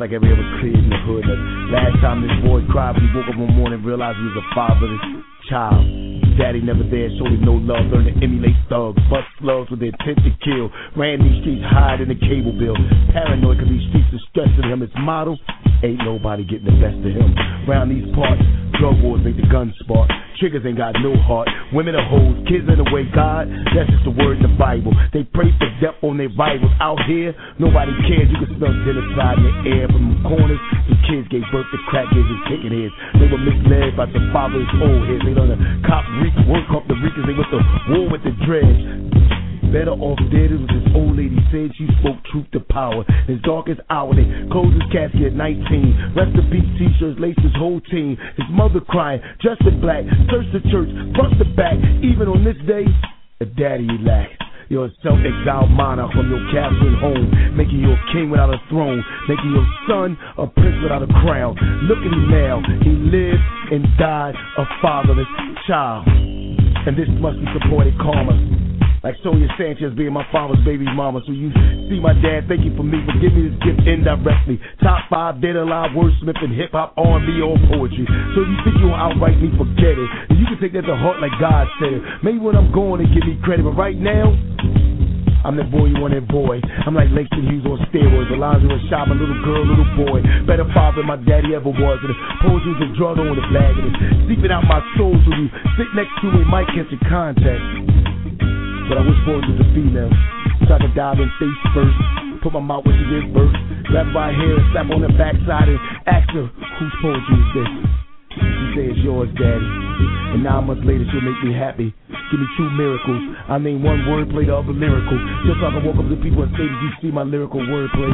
Like every other kid in the hood. The last time this boy cried he woke up one morning, realized he was a fatherless child. Daddy never there, showed him no love. Learned to emulate thugs, bust slugs with the intent to kill. Ran these streets, hide in the cable bill. Paranoid cause these streets are stressing him. His model, ain't nobody getting the best of him. Round these parts, drug wars make the gun spark. Triggers ain't got no heart. Women are hoes, kids in the way. God, that's just the word in the Bible. They pray for death on their rivals. Out here, nobody cares. You can smell genocide in the air from the corners. The kids gave birth to crackheads and kicking heads. They were misled by the father's old heads. They learned to cop reek, work up the reekers. They went to war with the dreads. Better off dead, it this old lady said she spoke truth to power. His darkest hour, they closed his casket at 19. Rest in peace t-shirts laced his whole team. His mother crying, dressed in black, searched the church, front to back. Even on this day, the daddy relaxed. You're a self-exiled monarch from your castle home, making you a king without a throne, making your son a prince without a crown. Look at him now, he lived and died a fatherless child. And this must be supported karma. Like Sonia Sanchez being my father's baby mama. So you see my dad, thank you for me for giving me this gift indirectly. Top five dead alive wordsmith in hip hop, R&B, or poetry. So you think you'll outright me, forget it. And you can take that to heart like God said. Maybe when I'm going to give me credit, but right now. I'm that boy you want that boy. I'm like Langston Hughes on steroids. Alonzo and shop, a little girl, little boy. Better father than my daddy ever was. And poetry's a drug on the flag. And it's seeping out my soul. So you sit next to me, might catch a contact. But I wish boys was a female. I could dive in face first. Put my mouth where she gives birth. Grab by hair slap on her backside and ask her, whose poetry is this? She say it's yours, daddy. And nine months later, she'll make me happy. Give me two miracles. I mean, one wordplay, the other lyrical. Just so I can walk up to people and say, Did you see my lyrical wordplay?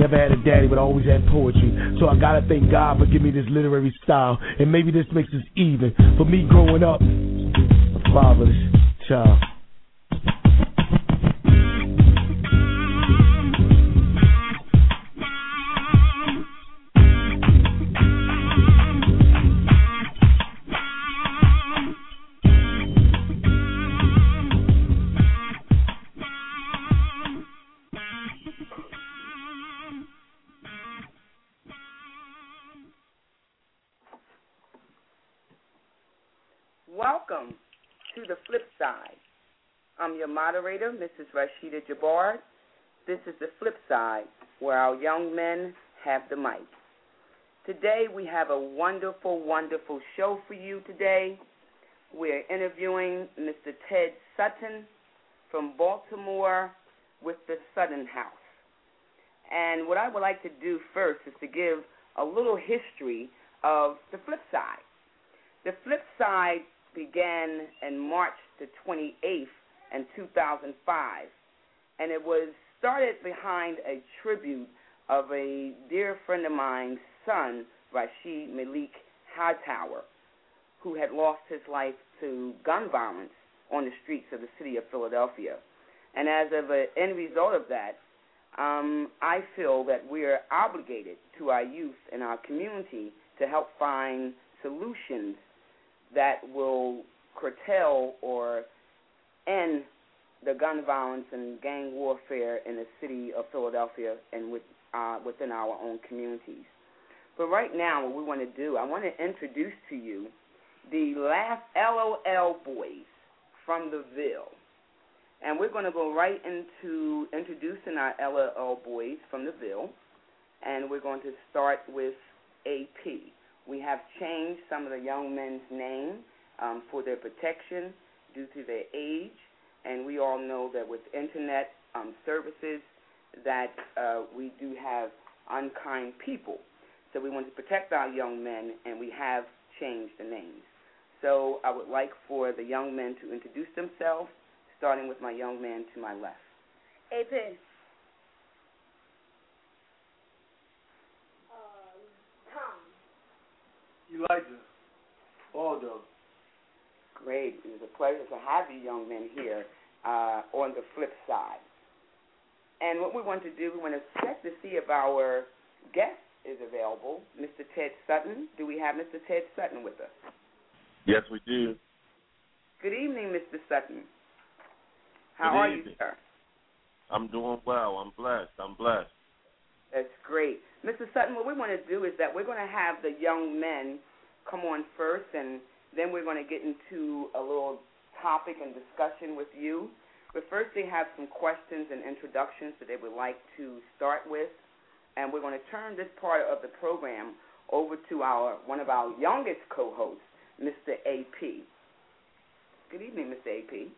Never had a daddy, but I always had poetry. So I gotta thank God for giving me this literary style. And maybe this makes us even. For me growing up, fatherless child. I'm your moderator, Mrs. Rashida Jabbar. This is the flip side, where our young men have the mic. Today we have a wonderful, wonderful show for you today. We're interviewing Mr. Ted Sutton from Baltimore with the Sutton House. And what I would like to do first is to give a little history of the flip side. The flip side began in March the 28th in 2005, and it was started behind a tribute of a dear friend of mine's son, Rashid Malik Hightower, who had lost his life to gun violence on the streets of the city of Philadelphia. And as of an end result of that, um, I feel that we are obligated to our youth and our community to help find solutions that will curtail or end the gun violence and gang warfare in the city of Philadelphia and with, uh, within our own communities. But right now, what we want to do, I want to introduce to you the last LOL boys from the Ville. And we're going to go right into introducing our LOL boys from the Ville. And we're going to start with AP. We have changed some of the young men's names um, for their protection due to their age, and we all know that with internet um, services that uh, we do have unkind people. So we want to protect our young men, and we have changed the names. So I would like for the young men to introduce themselves, starting with my young man to my left. AP. Tom. Elijah. Aldo. Great. It was a pleasure to have you young men here uh, on the flip side. And what we want to do, we want to check to see if our guest is available, Mr. Ted Sutton. Do we have Mr. Ted Sutton with us? Yes, we do. Good evening, Mr. Sutton. How Good are evening. you, sir? I'm doing well. I'm blessed. I'm blessed. That's great. Mr. Sutton, what we want to do is that we're going to have the young men come on first, and then we're going to get into a little topic and discussion with you. But first, they have some questions and introductions that they would like to start with, and we're going to turn this part of the program over to our one of our youngest co-hosts, Mr. AP. Good evening, Mr. AP.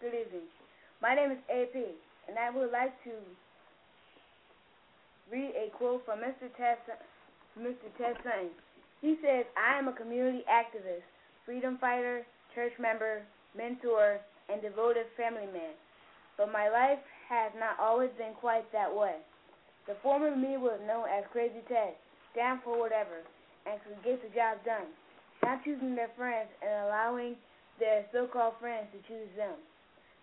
Good evening. My name is AP, and I would like to read a quote from Mr. Ted, Mr. Ted Sutton. He says, I am a community activist, freedom fighter, church member, mentor, and devoted family man. But my life has not always been quite that way. The former me was known as Crazy Ted, down for whatever, and could get the job done, not choosing their friends and allowing their so-called friends to choose them.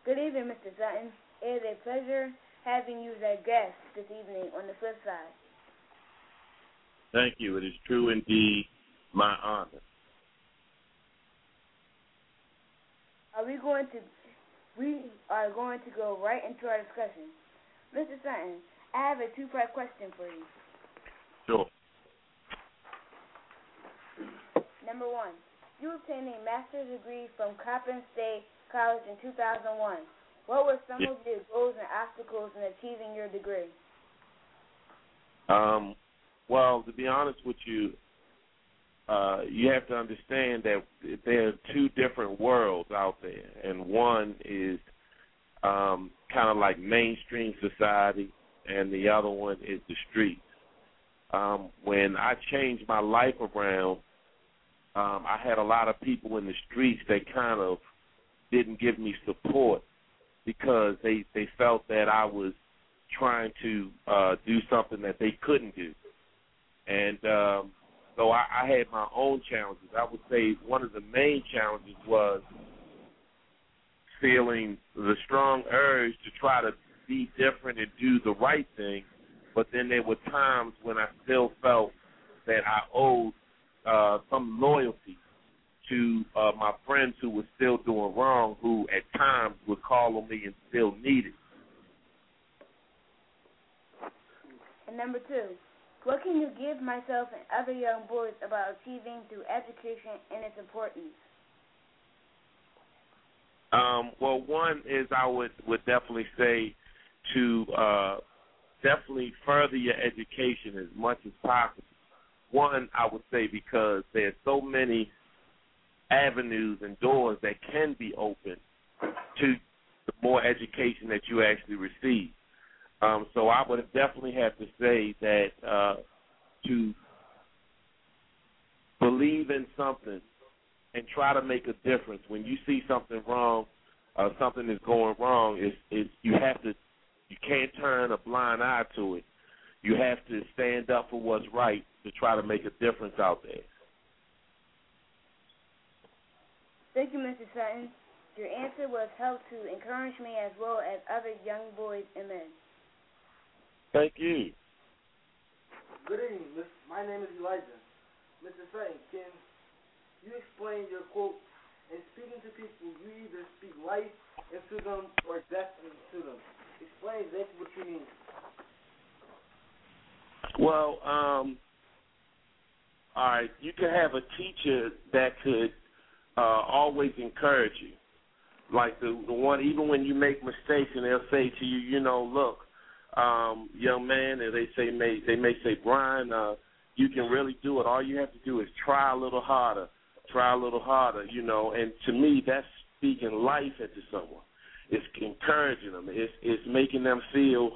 Good evening, Mr. Sutton. It is a pleasure having you as a guest this evening on the flip side. Thank you. It is true indeed my honor. Are we going to we are going to go right into our discussion. Mr. Sutton, I have a two part question for you. Sure. Number one, you obtained a master's degree from Coppin State College in 2001. What were some Yeah. of your goals and obstacles in achieving your degree? Um, well, to be honest with you, uh, you have to understand that there are two different worlds out there, and one is um, kind of like mainstream society, and the other one is the streets. Um, when I changed my life around, um, I had a lot of people in the streets that kind of didn't give me support because they they felt that I was trying to uh, do something that they couldn't do, and um, so I, I had my own challenges. I would say one of the main challenges was feeling the strong urge to try to be different and do the right thing, but then there were times when I still felt that I owed uh, some loyalty to uh, my friends who were still doing wrong, who at times would call on me and still needed. It. And number two, what can you give myself and other young boys about achieving through education and its importance? Um, well, one is I would would definitely say to uh, definitely further your education as much as possible. One, I would say because there's so many avenues and doors that can be opened to the more education that you actually receive. Um, so I would definitely have to say that uh, to believe in something and try to make a difference. When you see something wrong, uh, something is going wrong, is is you have to you can't turn a blind eye to it. You have to stand up for what's right to try to make a difference out there. Thank you, Mr. Sutton. Your answer was helped to encourage me as well as other young boys and men. Thank you. Good evening. Miss, my name is Elijah. Mr. Sutton, can you explain your quote? In speaking to people, you either speak life into them or death into them. Explain exactly what you mean. Well, um, all right, you can have a teacher that could uh, always encourage you. Like the the one, even when you make mistakes, and they'll say to you, you know, look, um, young man, and they say may they may say, Brian, uh, you can really do it. All you have to do is try a little harder, try a little harder, you know. And to me, that's speaking life into someone. It's encouraging them. It's it's making them feel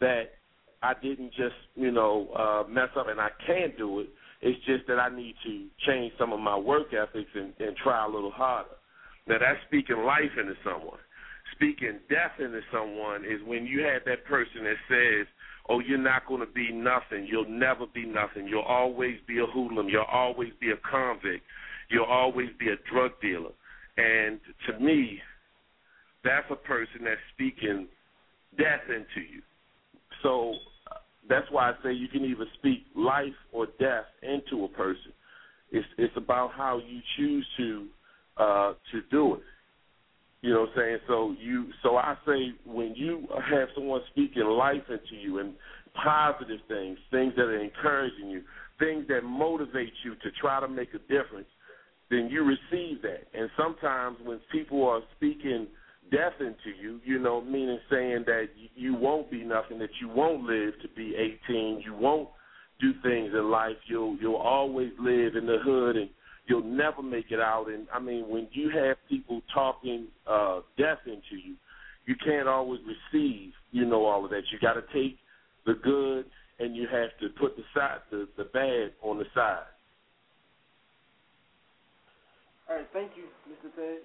that I didn't just you know uh, mess up and I can do it. It's just that I need to change some of my work ethics and, and try a little harder. Now that's speaking life into someone. Speaking death into someone is when you have that person that says, "Oh, you're not going to be nothing. You'll never be nothing. You'll always be a hoodlum. You'll always be a convict. You'll always be a drug dealer." And to me, that's a person that's speaking death into you. So that's why I say you can either speak life or death into a person. It's it's about how you choose to uh, to do it. You know what I'm saying? So you so I say when you have someone speaking life into you and positive things, things that are encouraging you, things that motivate you to try to make a difference, then you receive that. And sometimes when people are speaking death into you, you know, meaning saying that you won't be nothing, that you won't live to be 18, you won't do things in life, you'll you'll always live in the hood and you'll never make it out. And I mean, when you have people talking uh, death into you, you can't always receive, you know, all of that. You got to take the good and you have to put the side the, the bad on the side. All right, thank you, Mr. Ted.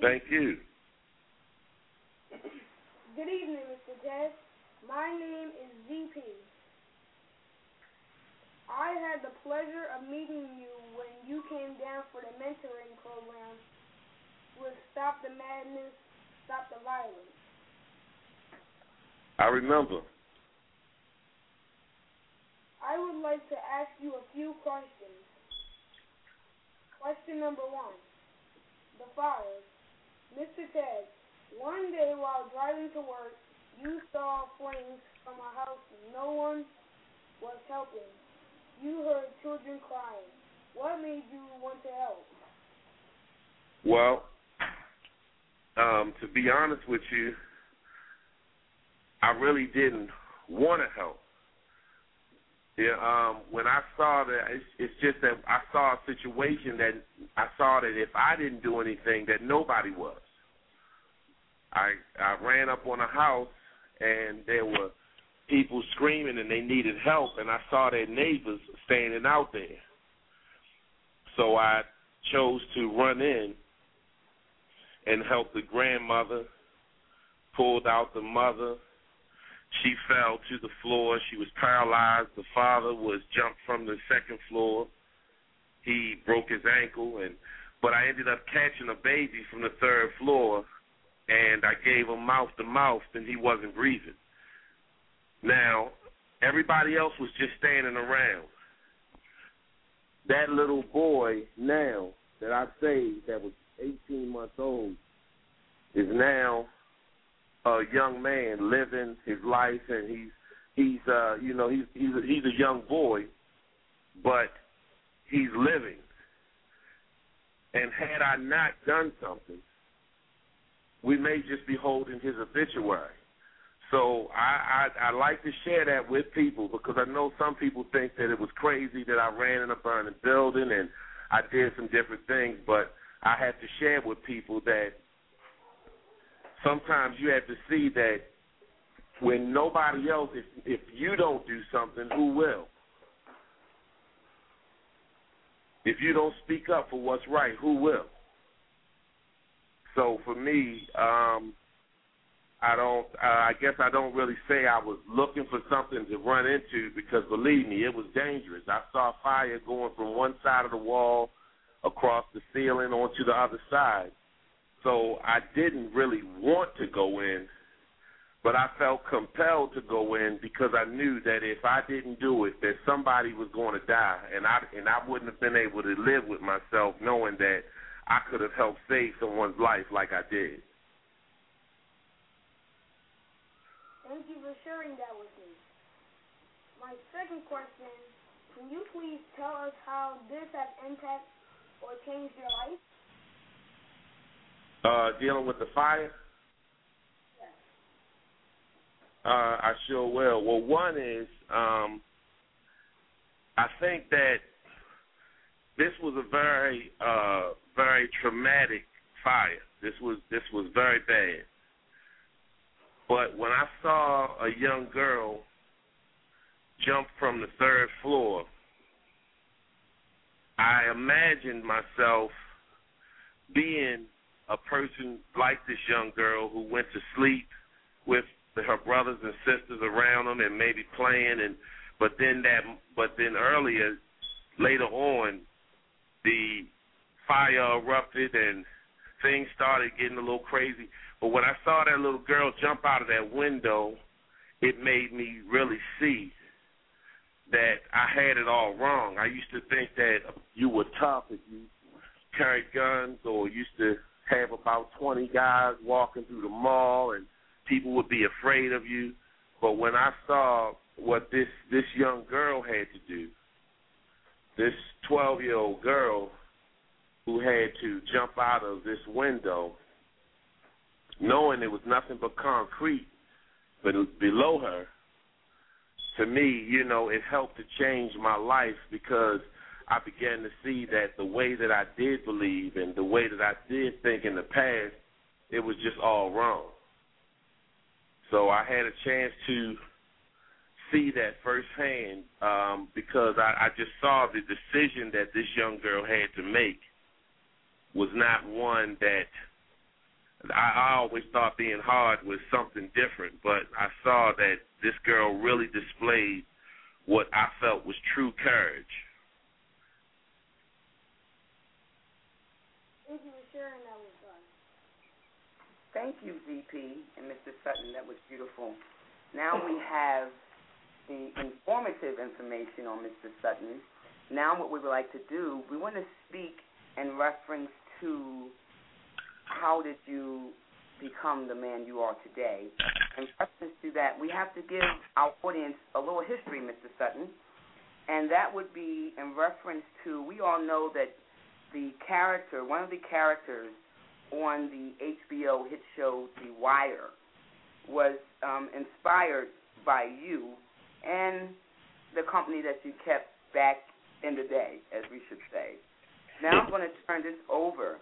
Thank you. Good evening, Mr. Ted. My name is VP. I had the pleasure of meeting you when you came down for the mentoring program with Stop the Madness, Stop the Violence. I remember. I would like to ask you a few questions. Question number one. The fires. Mr. Ted, one day while driving to work, you saw flames from a house no one was helping. You heard children crying. What made you want to help? Well, um, to be honest with you, I really didn't want to help. Yeah, um, when I saw that, it's, it's just that I saw a situation that I saw that if I didn't do anything, that nobody was. I I ran up on a house and there were people screaming and they needed help, and I saw their neighbors standing out there. So I chose to run in and help the grandmother, pulled out the mother, she fell to the floor. She was paralyzed. The father was jumped from the second floor. He broke his ankle, and but I ended up catching a baby from the third floor, and I gave him mouth to mouth, and he wasn't breathing. Now, everybody else was just standing around. That little boy now that I saved, that was 18 months old, is now a young man living his life, and he's he's uh you know he's he's a, he's a young boy, but he's living. And had I not done something, we may just be holding his obituary. So I, I I like to share that with people because I know some people think that it was crazy that I ran in a burning building and I did some different things, but I have to share with people that sometimes you have to see that when nobody else, if if you don't do something, who will? If you don't speak up for what's right, who will? So for me, um, I don't. Uh, I guess I don't really say I was looking for something to run into because believe me, it was dangerous. I saw fire going from one side of the wall across the ceiling onto the other side. So I didn't really want to go in, but I felt compelled to go in because I knew that if I didn't do it, that somebody was going to die, and I and I wouldn't have been able to live with myself knowing that I could have helped save someone's life like I did. Thank you for sharing that with me. My second question, can you please tell us how this has impacted or changed your life? Uh, dealing with the fire? Yes. Uh, I sure will. Well, one is um, I think that this was a very, uh, very traumatic fire. This was this was very bad. But when I saw a young girl jump from the third floor, I imagined myself being a person like this young girl who went to sleep with her brothers and sisters around them and maybe playing and but then that but then earlier later on the fire erupted and things started getting a little crazy but when I saw that little girl jump out of that window it made me really see that I had it all wrong. I used to think that you were tough if you carried guns or used to have about 20 guys walking through the mall and people would be afraid of you. But when I saw what this this young girl had to do, this 12 year old girl who had to jump out of this window, knowing it was nothing but concrete but below her, to me, you know, it helped to change my life because I began to see that the way that I did believe and the way that I did think in the past, it was just all wrong. So I had a chance to see that firsthand um, because I, I just saw the decision that this young girl had to make was not one that I, I always thought being hard was something different, but I saw that this girl really displayed what I felt was true courage. Thank you for sharing that with us. Thank you, ZP and Mr. Sutton. That was beautiful. Now we have the informative information on Mr. Sutton. Now, what we would like to do, we want to speak in reference to how did you become the man you are today. In reference to that, we have to give our audience a little history, Mr. Sutton, and that would be in reference to we all know that the character, one of the characters on the HBO hit show The Wire, was um, inspired by you and the company that you kept back in the day, as we should say. Now I'm going to turn this over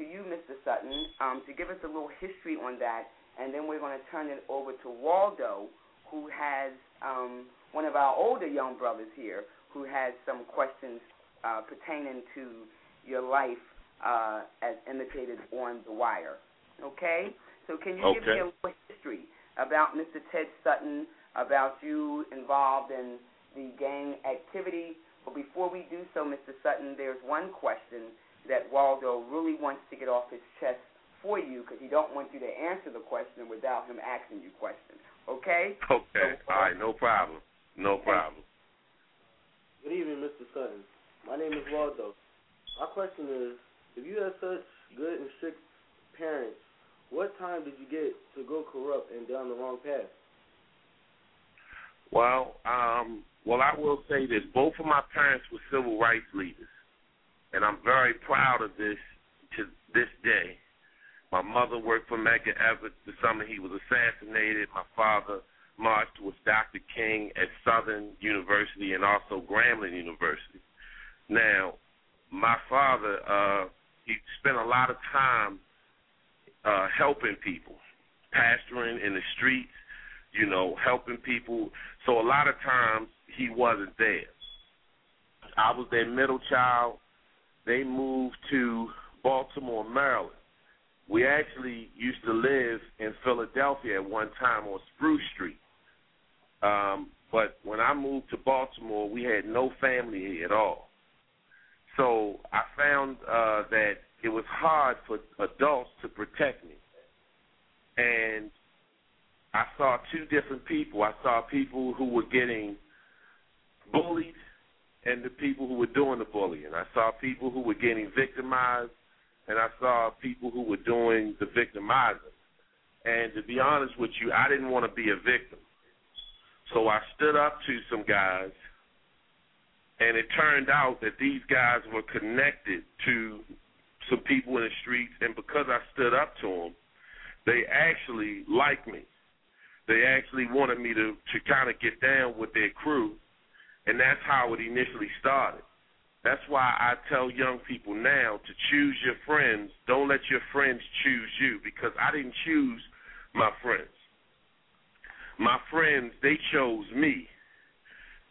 to you, Mr. Sutton, um, to give us a little history on that, and then we're going to turn it over to Waldo, who has um, one of our older young brothers here, who has some questions uh, pertaining to your life uh, as indicated on The Wire. Okay? So can you okay. give me a little history about Mr. Ted Sutton, about you involved in the gang activity? But before we do so, Mr. Sutton, there's one question that Waldo really wants to get off his chest for you because he don't want you to answer the question without him asking you questions. Okay? Okay. So, All right. No problem. No problem. Good evening, Mr. Sutton. My name is Waldo. My question is, if you had such good and strict parents, what time did you get to go corrupt and down the wrong path? Well, um, well, I will say this: both of my parents were civil rights leaders, and I'm very proud of this to this day. My mother worked for Medgar Evers the summer he was assassinated. My father marched with Dr. King at Southern University and also Grambling University. Now, my father, uh, he spent a lot of time uh, helping people, pastoring in the streets, you know, helping people. So a lot of times he wasn't there. I was their middle child. They moved to Baltimore, Maryland. We actually used to live in Philadelphia at one time on Spruce Street. Um, but when I moved to Baltimore, we had no family at all. So I found uh, that it was hard for adults to protect me. And I saw two different people. I saw people who were getting bullied and the people who were doing the bullying. I saw people who were getting victimized and I saw people who were doing the victimizing. And to be honest with you, I didn't want to be a victim. So I stood up to some guys, and it turned out that these guys were connected to some people in the streets, and because I stood up to them, they actually liked me. They actually wanted me to to kind of get down with their crew, and that's how it initially started. That's why I tell young people now to choose your friends. Don't let your friends choose you because I didn't choose my friends. My friends, they chose me.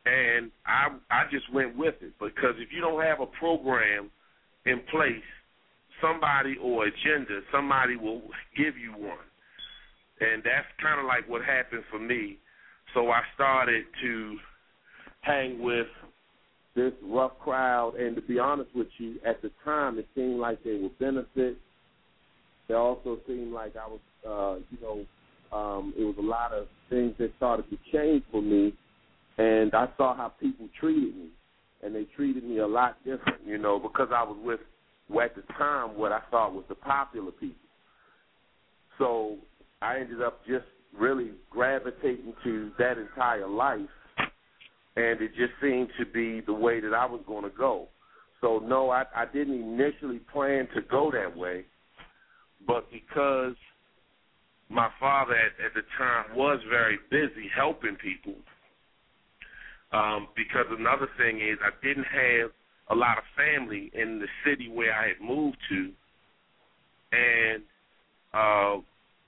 And I I just went with it because if you don't have a program in place, somebody or agenda, somebody will give you one. And that's kind of like what happened for me. So I started to hang with this rough crowd. And to be honest with you, at the time, it seemed like they were benefits. It also seemed like I was, uh, you know, um, it was a lot of things that started to change for me. And I saw how people treated me. And they treated me a lot different, you know, because I was with, well, at the time, what I thought was the popular people. So I ended up just really gravitating to that entire life and it just seemed to be the way that I was going to go. So no, I, I didn't initially plan to go that way, but because my father at, at the time was very busy helping people, um, because another thing is I didn't have a lot of family in the city where I had moved to, and uh,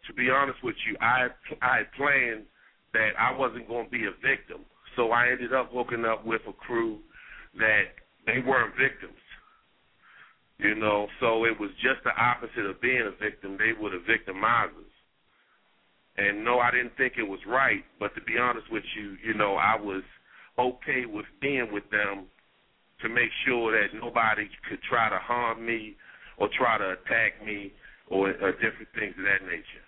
to be honest with you, I I had planned that I wasn't going to be a victim. So I ended up hooking up with a crew that they weren't victims. You know, so it was just the opposite of being a victim. They were the victimizers. And no, I didn't think it was right, but to be honest with you, you know, I was okay with being with them to make sure that nobody could try to harm me or try to attack me or, or different things of that nature.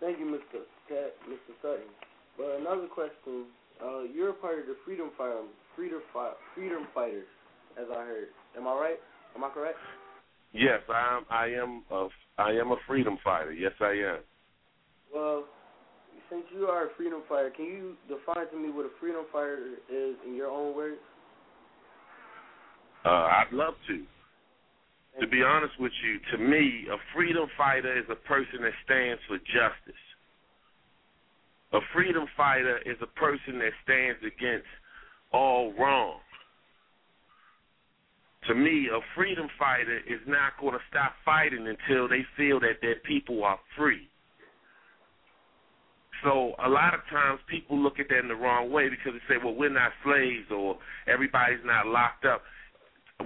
Thank you, Mr. Mr. Sutton. But another question: uh, You're a part of the Freedom Fighter, Freedom Freedom Fighters, as I heard. Am I right? Am I correct? Yes, I am. I am a I am a freedom fighter. Yes, I am. Well, since you are a freedom fighter, can you define to me what a freedom fighter is in your own words? Uh, I'd love to. To be honest with you, to me, a freedom fighter is a person that stands for justice. A freedom fighter is a person that stands against all wrong. To me, a freedom fighter is not going to stop fighting until they feel that their people are free. So a lot of times people look at that in the wrong way because they say, well, we're not slaves or everybody's not locked up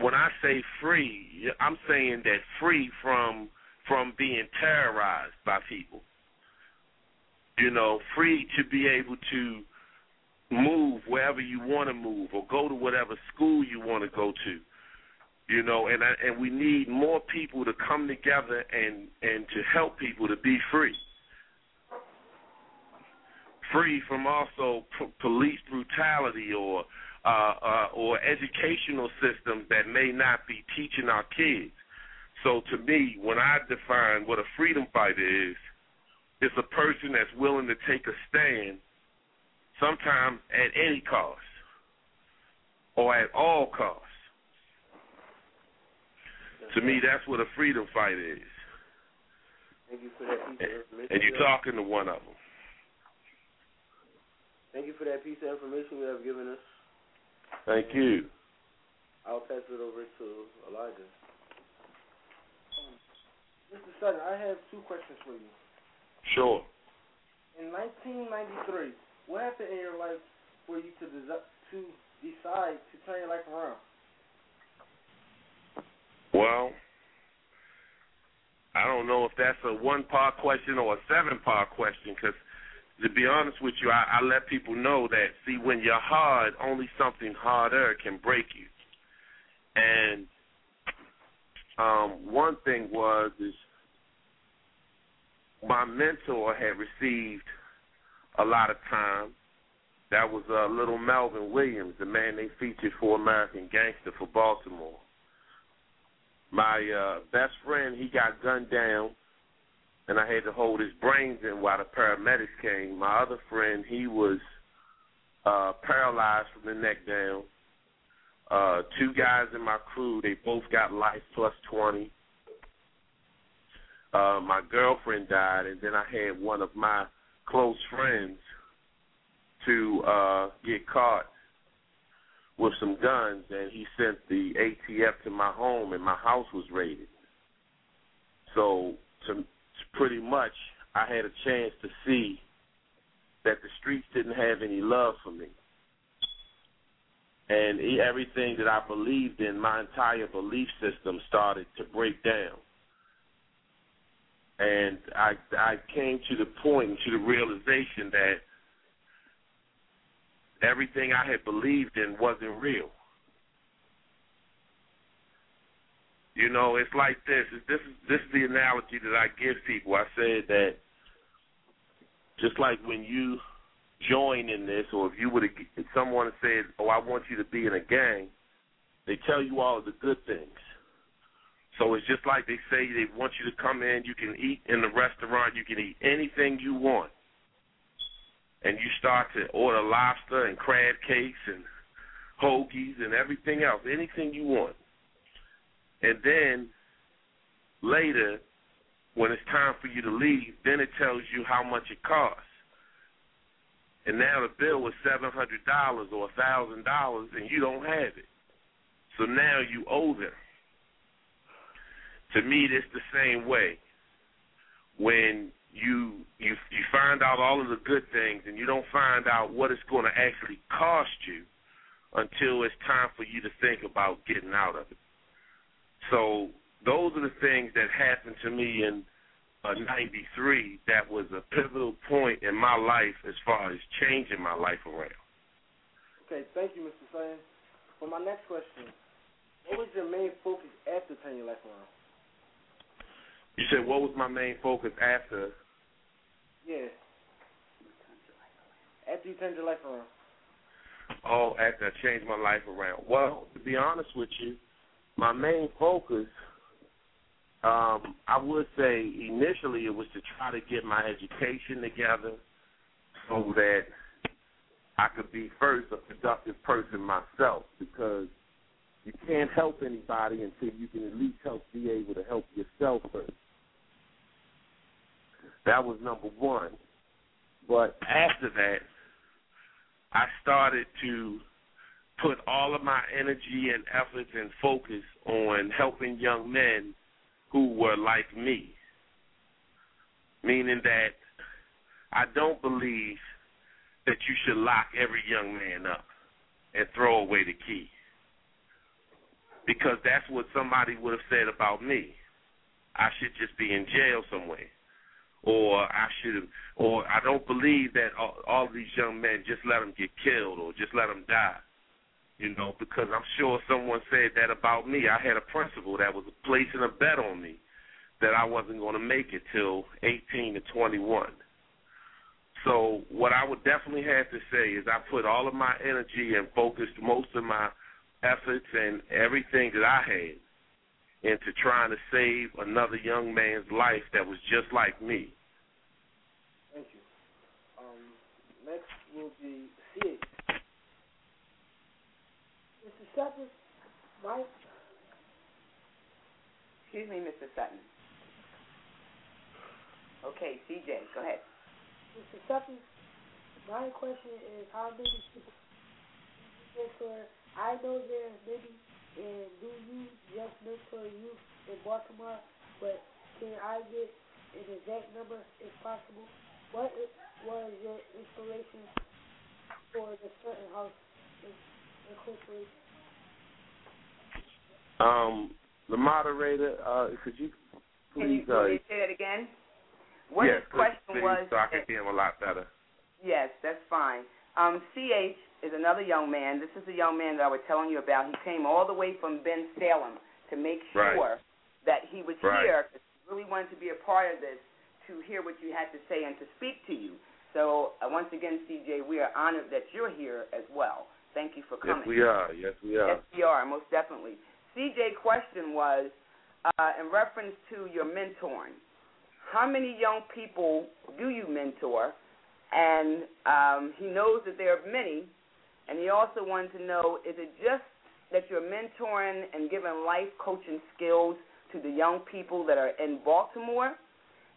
when I say free, I'm saying that free from from being terrorized by people. You know, free to be able to move wherever you want to move or go to whatever school you want to go to. You know, and I, and we need more people to come together and and to help people to be free. Free from also p- police brutality or uh, uh, or educational systems that may not be teaching our kids. So to me, when I define what a freedom fighter is, it's a person that's willing to take a stand, sometimes at any cost or at all costs. To me, that's what a freedom fight is. Thank you for that piece of information. And you're talking to one of them. Thank you for that piece of information you have given us. Thank you. I'll pass it over to Elijah. Mr. Sutton, I have two questions for you. Sure. In 1993, what happened in your life for you to desi- to decide to turn your life around? Well, I don't know if that's a one part question or a seven part question because to be honest with you, I, I let people know that see when you're hard, only something harder can break you. And um, one thing was is my mentor had received a lot of time. That was uh, little Melvin Williams, the man they featured for American Gangster for Baltimore. My uh, best friend, he got gunned down and I had to hold his brains in while the paramedics came. My other friend, he was uh, paralyzed from the neck down. Uh, two guys in my crew, they both got life plus 20. Uh, my girlfriend died, and then I had one of my close friends to uh, get caught with some guns, and he sent the ATF to my home, and my house was raided. So to pretty much I had a chance to see that the streets didn't have any love for me. and everything that I believed in, my entire belief system started to break down. And I I came to the point, to the realization that everything I had believed in wasn't real. You know, it's like this. This is this is the analogy that I give people. I said that just like when you join in this, or if you would have someone said, "Oh, I want you to be in a gang," they tell you all the good things. So it's just like they say they want you to come in. You can eat in the restaurant. You can eat anything you want, and you start to order lobster and crab cakes and hoagies and everything else, anything you want. And then later, when it's time for you to leave, then it tells you how much it costs. And now the bill was seven hundred dollars or a thousand dollars, and you don't have it. So now you owe them. To me, it's the same way. When you you you find out all of the good things, and you don't find out what it's going to actually cost you until it's time for you to think about getting out of it. So those are the things that happened to me in uh, 93 that was a pivotal point in my life as far as changing my life around. Okay, thank you, Mr. Sane. For my next question, what was your main focus after turning your life around? You said what was my main focus after? Yeah. After you turned your life around. Oh, after I changed my life around. Well, to be honest with you, my main focus, um, I would say initially it was to try to get my education together so that I could be first a productive person myself because you can't help anybody until you can at least help be able to help yourself first. That was number one. But after that, I started to put all of my energy and efforts and focus on helping young men who were like me. Meaning that I don't believe that you should lock every young man up and throw away the key. Because that's what somebody would have said about me. I should just be in jail somewhere. Or I should have, or I don't believe that all, all these young men just let them get killed or just let them die you know, because I'm sure someone said that about me. I had a principal that was placing a bet on me that I wasn't going to make it till 18 to 21. So what I would definitely have to say is I put all of my energy and focused most of my efforts and everything that I had into trying to save another young man's life that was just like me. Thank you. Um, next will be C. Mr. Sutton, Mike. Excuse me, Mr. Sutton. Okay, CJ, go ahead. Mr. Sutton, my question is how many people mentor? I know there are many, and do you just mentor youth in Baltimore? But can I get an exact number if possible? What was your inspiration for the Sutton House Incorporation? Um, the moderator, uh, could you Can you, please? Uh, you say that again? What yes, his question please, was. so I can hear him a lot better. Yes, that's fine. Um, CH is another young man. This is the young man that I was telling you about. He came all the way from Ben Salem to make Right. sure that he was Right. here. 'cause he really wanted to be a part of this to hear what you had to say and to speak to you. So uh, once again, CJ, we are honored that you're here as well. Thank you for coming. Yes, we are. Yes, we are. Yes, we are, most definitely. CJ question was uh, in reference to your mentoring. How many young people do you mentor? And um, he knows that there are many, and he also wanted to know is it just that you're mentoring and giving life coaching skills to the young people that are in Baltimore?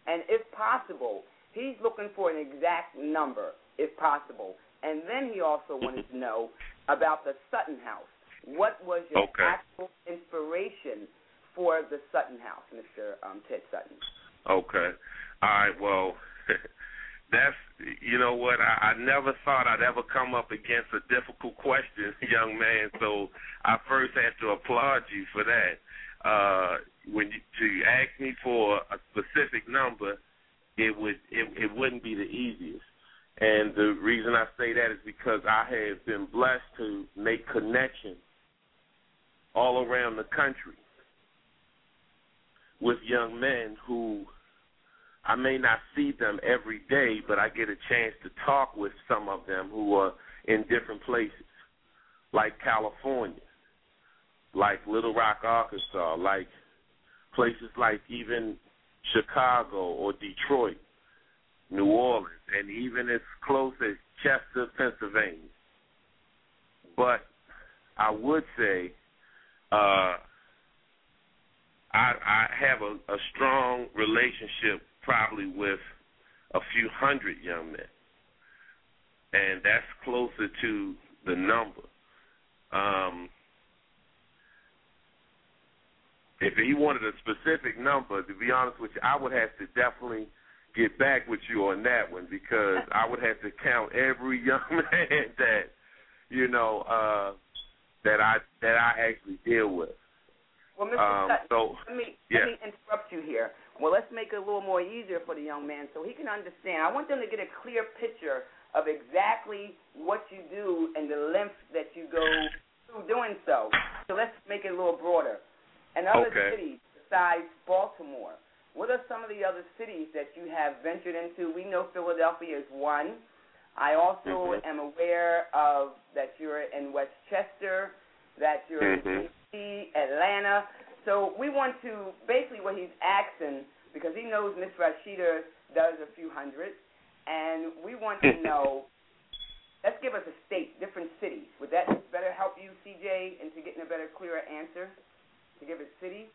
And if possible, he's looking for an exact number, if possible. And then he also wanted to know about the Sutton House. What was your Okay. actual inspiration for the Sutton House, Mr. Um, Ted Sutton? Okay. All right. Well, that's you know what I, I never thought I'd ever come up against a difficult question, young man. So I first had to applaud you for that. Uh, when you, to ask me for a specific number, it would it, it wouldn't be the easiest. And the reason I say that is because I have been blessed to make connections all around the country with young men who I may not see them every day, but I get a chance to talk with some of them who are in different places, like California, like Little Rock, Arkansas, like places like even Chicago or Detroit, New Orleans, and even as close as Chester, Pennsylvania. But I would say uh, I, I have a, a strong relationship probably with a few hundred young men, and that's closer to the number. Um, if he wanted a specific number, to be honest with you, I would have to definitely get back with you on that one because I would have to count every young man that you know uh, that I that I actually deal with. Well, Mr. Um, Sutton, so let me yeah. let me interrupt you here. Well, let's make it a little more easier for the young man so he can understand. I want them to get a clear picture of exactly what you do and the length that you go through doing so. So let's make it a little broader. And other Okay. cities besides Baltimore, what are some of the other cities that you have ventured into? We know Philadelphia is one. I also Mhm. am aware of that you're in Westchester, that you're Mhm. in D.C., Atlanta. So we want to basically what he's asking because he knows Miss Rashida does a few hundred, and we want to know. Let's give us a state, different cities. Would that better help you, CJ, into getting a better, clearer answer? To give it cities.